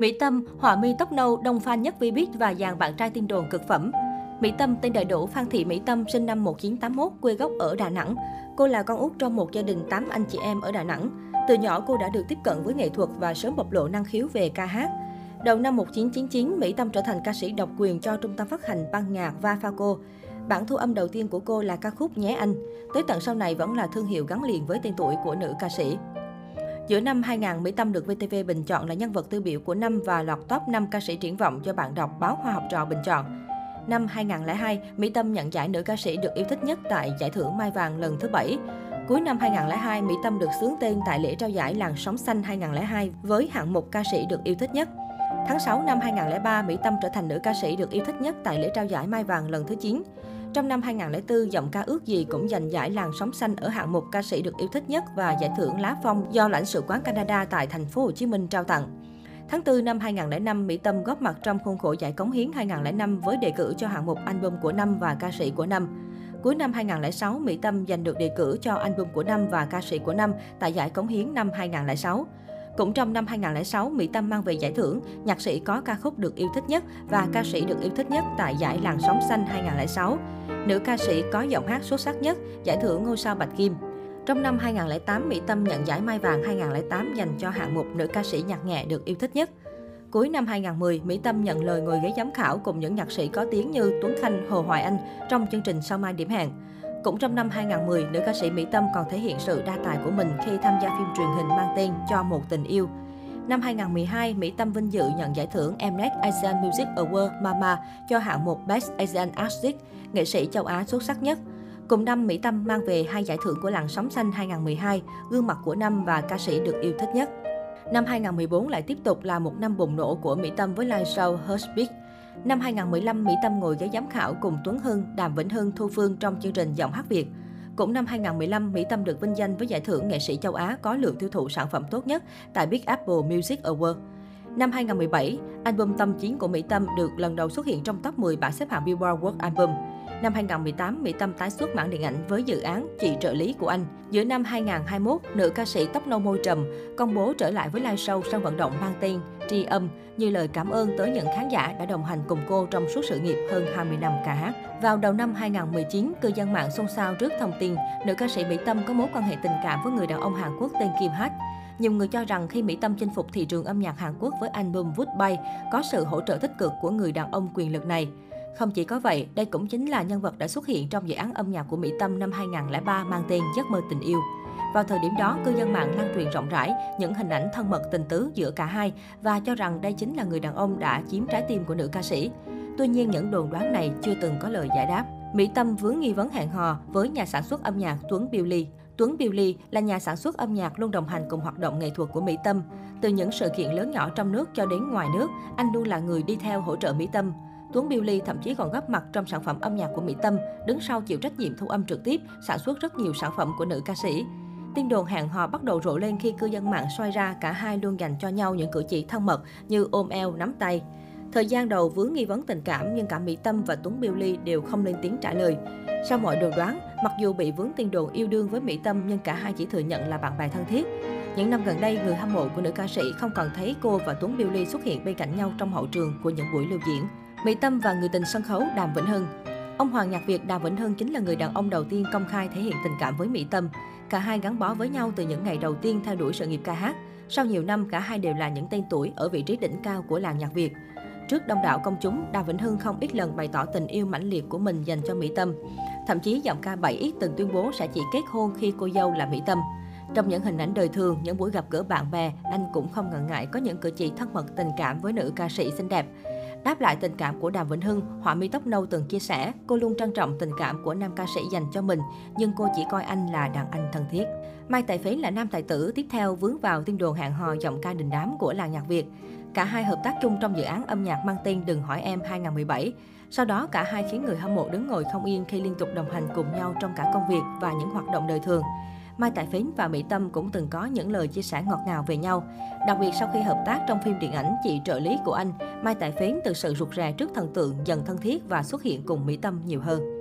Mỹ Tâm, họa mi tóc nâu, đông fan nhất Vbiz và dàn bạn trai tin đồn cực phẩm. Mỹ Tâm tên đầy đủ Phan Thị Mỹ Tâm sinh năm 1981, quê gốc ở Đà Nẵng. Cô là con út trong một gia đình 8 anh chị em ở Đà Nẵng. Từ nhỏ cô đã được tiếp cận với nghệ thuật và sớm bộc lộ năng khiếu về ca hát. Đầu năm 1999, Mỹ Tâm trở thành ca sĩ độc quyền cho trung tâm phát hành ban nhạc Vafaco. Bản thu âm đầu tiên của cô là ca khúc Nhé Anh. Tới tận sau này vẫn là thương hiệu gắn liền với tên tuổi của nữ ca sĩ. Giữa năm 2000, Mỹ Tâm được VTV bình chọn là nhân vật tiêu biểu của năm và lọt top 5 ca sĩ triển vọng do bạn đọc báo Hoa học trò bình chọn. Năm 2002, Mỹ Tâm nhận giải nữ ca sĩ được yêu thích nhất tại giải thưởng Mai Vàng lần thứ 7. Cuối năm 2002, Mỹ Tâm được xướng tên tại lễ trao giải Làn sóng xanh 2002 với hạng mục ca sĩ được yêu thích nhất. Tháng 6 năm 2003, Mỹ Tâm trở thành nữ ca sĩ được yêu thích nhất tại lễ trao giải Mai Vàng lần thứ 9. Trong năm 2004, giọng ca ước gì cũng giành giải làn sóng xanh ở hạng mục ca sĩ được yêu thích nhất và giải thưởng Lá Phong do lãnh sự quán Canada tại thành phố Hồ Chí Minh trao tặng. Tháng 4 năm 2005, Mỹ Tâm góp mặt trong khuôn khổ giải cống hiến 2005 với đề cử cho hạng mục album của năm và ca sĩ của năm. Cuối năm 2006, Mỹ Tâm giành được đề cử cho album của năm và ca sĩ của năm tại giải cống hiến năm 2006. Cũng trong năm 2006, Mỹ Tâm mang về giải thưởng nhạc sĩ có ca khúc được yêu thích nhất và ca sĩ được yêu thích nhất tại giải làng sóng xanh 2006. Nữ ca sĩ có giọng hát xuất sắc nhất, giải thưởng ngôi sao Bạch Kim. Trong năm 2008, Mỹ Tâm nhận giải Mai Vàng 2008 dành cho hạng mục nữ ca sĩ nhạc nhẹ được yêu thích nhất. Cuối năm 2010, Mỹ Tâm nhận lời ngồi ghế giám khảo cùng những nhạc sĩ có tiếng như Tuấn Khanh, Hồ Hoài Anh trong chương trình Sao Mai Điểm Hẹn. Cũng trong năm 2010, nữ ca sĩ Mỹ Tâm còn thể hiện sự đa tài của mình khi tham gia phim truyền hình mang tên Cho một tình yêu. Năm 2012, Mỹ Tâm vinh dự nhận giải thưởng Mnet Asian Music Award Mama cho hạng mục Best Asian Artist, nghệ sĩ châu Á xuất sắc nhất. Cùng năm, Mỹ Tâm mang về hai giải thưởng của làng sóng xanh 2012, gương mặt của năm và ca sĩ được yêu thích nhất. Năm 2014 lại tiếp tục là một năm bùng nổ của Mỹ Tâm với live show Heartbeat. Năm 2015, Mỹ Tâm ngồi ghế giám khảo cùng Tuấn Hưng, Đàm Vĩnh Hưng, Thu Phương trong chương trình Giọng hát Việt. Cũng năm 2015, Mỹ Tâm được vinh danh với giải thưởng nghệ sĩ châu Á có lượng tiêu thụ sản phẩm tốt nhất tại Big Apple Music Award. Năm 2017, album Tâm Chiến của Mỹ Tâm được lần đầu xuất hiện trong top 10 bảng xếp hạng Billboard World Album. Năm 2018, Mỹ Tâm tái xuất mảng điện ảnh với dự án Chị trợ lý của anh. Giữa năm 2021, nữ ca sĩ tóc nâu môi trầm công bố trở lại với live show sân vận động mang tên Tri âm như lời cảm ơn tới những khán giả đã đồng hành cùng cô trong suốt sự nghiệp hơn 20 năm ca hát. Vào đầu năm 2019, cư dân mạng xôn xao trước thông tin nữ ca sĩ Mỹ Tâm có mối quan hệ tình cảm với người đàn ông Hàn Quốc tên Kim Hát. Nhiều người cho rằng khi Mỹ Tâm chinh phục thị trường âm nhạc Hàn Quốc với album Woodbay, có sự hỗ trợ tích cực của người đàn ông quyền lực này. Không chỉ có vậy, đây cũng chính là nhân vật đã xuất hiện trong dự án âm nhạc của Mỹ Tâm năm 2003 mang tên Giấc mơ tình yêu. Vào thời điểm đó, cư dân mạng lan truyền rộng rãi những hình ảnh thân mật tình tứ giữa cả hai và cho rằng đây chính là người đàn ông đã chiếm trái tim của nữ ca sĩ. Tuy nhiên, những đồn đoán này chưa từng có lời giải đáp. Mỹ Tâm vướng nghi vấn hẹn hò với nhà sản xuất âm nhạc Tuấn Billy. Tuấn Billy là nhà sản xuất âm nhạc luôn đồng hành cùng hoạt động nghệ thuật của Mỹ Tâm. Từ những sự kiện lớn nhỏ trong nước cho đến ngoài nước, anh luôn là người đi theo hỗ trợ Mỹ Tâm. Tuấn Billy thậm chí còn góp mặt trong sản phẩm âm nhạc của Mỹ Tâm, đứng sau chịu trách nhiệm thu âm trực tiếp, sản xuất rất nhiều sản phẩm của nữ ca sĩ. Tin đồn hẹn hò bắt đầu rộ lên khi cư dân mạng xoay ra cả hai luôn dành cho nhau những cử chỉ thân mật như ôm eo, nắm tay. Thời gian đầu vướng nghi vấn tình cảm nhưng cả Mỹ Tâm và Tuấn Billy đều không lên tiếng trả lời. Sau mọi đồn đoán, mặc dù bị vướng tin đồn yêu đương với Mỹ Tâm nhưng cả hai chỉ thừa nhận là bạn bè thân thiết. Những năm gần đây, người hâm mộ của nữ ca sĩ không còn thấy cô và Tuấn Billy xuất hiện bên cạnh nhau trong hậu trường của những buổi lưu diễn. Mỹ Tâm và người tình sân khấu Đàm Vĩnh Hưng Ông Hoàng nhạc Việt Đàm Vĩnh Hưng chính là người đàn ông đầu tiên công khai thể hiện tình cảm với Mỹ Tâm. Cả hai gắn bó với nhau từ những ngày đầu tiên theo đuổi sự nghiệp ca hát. Sau nhiều năm, cả hai đều là những tên tuổi ở vị trí đỉnh cao của làng nhạc Việt. Trước đông đảo công chúng, Đàm Vĩnh Hưng không ít lần bày tỏ tình yêu mãnh liệt của mình dành cho Mỹ Tâm. Thậm chí giọng ca 7X từng tuyên bố sẽ chỉ kết hôn khi cô dâu là Mỹ Tâm. Trong những hình ảnh đời thường, những buổi gặp gỡ bạn bè, anh cũng không ngần ngại có những cử chỉ thân mật tình cảm với nữ ca sĩ xinh đẹp. Đáp lại tình cảm của Đàm Vĩnh Hưng, họa mi tóc nâu từng chia sẻ, cô luôn trân trọng tình cảm của nam ca sĩ dành cho mình, nhưng cô chỉ coi anh là đàn anh thân thiết. Mai Tài Phế là nam tài tử tiếp theo vướng vào tin đồn hẹn hò giọng ca đình đám của làng nhạc Việt. Cả hai hợp tác chung trong dự án âm nhạc mang tên Đừng hỏi em 2017. Sau đó cả hai khiến người hâm mộ đứng ngồi không yên khi liên tục đồng hành cùng nhau trong cả công việc và những hoạt động đời thường. Mai tài Phến và Mỹ Tâm cũng từng có những lời chia sẻ ngọt ngào về nhau. Đặc biệt sau khi hợp tác trong phim điện ảnh Chị trợ lý của anh, Mai tài Phến từ sự rụt rè trước thần tượng dần thân thiết và xuất hiện cùng Mỹ Tâm nhiều hơn.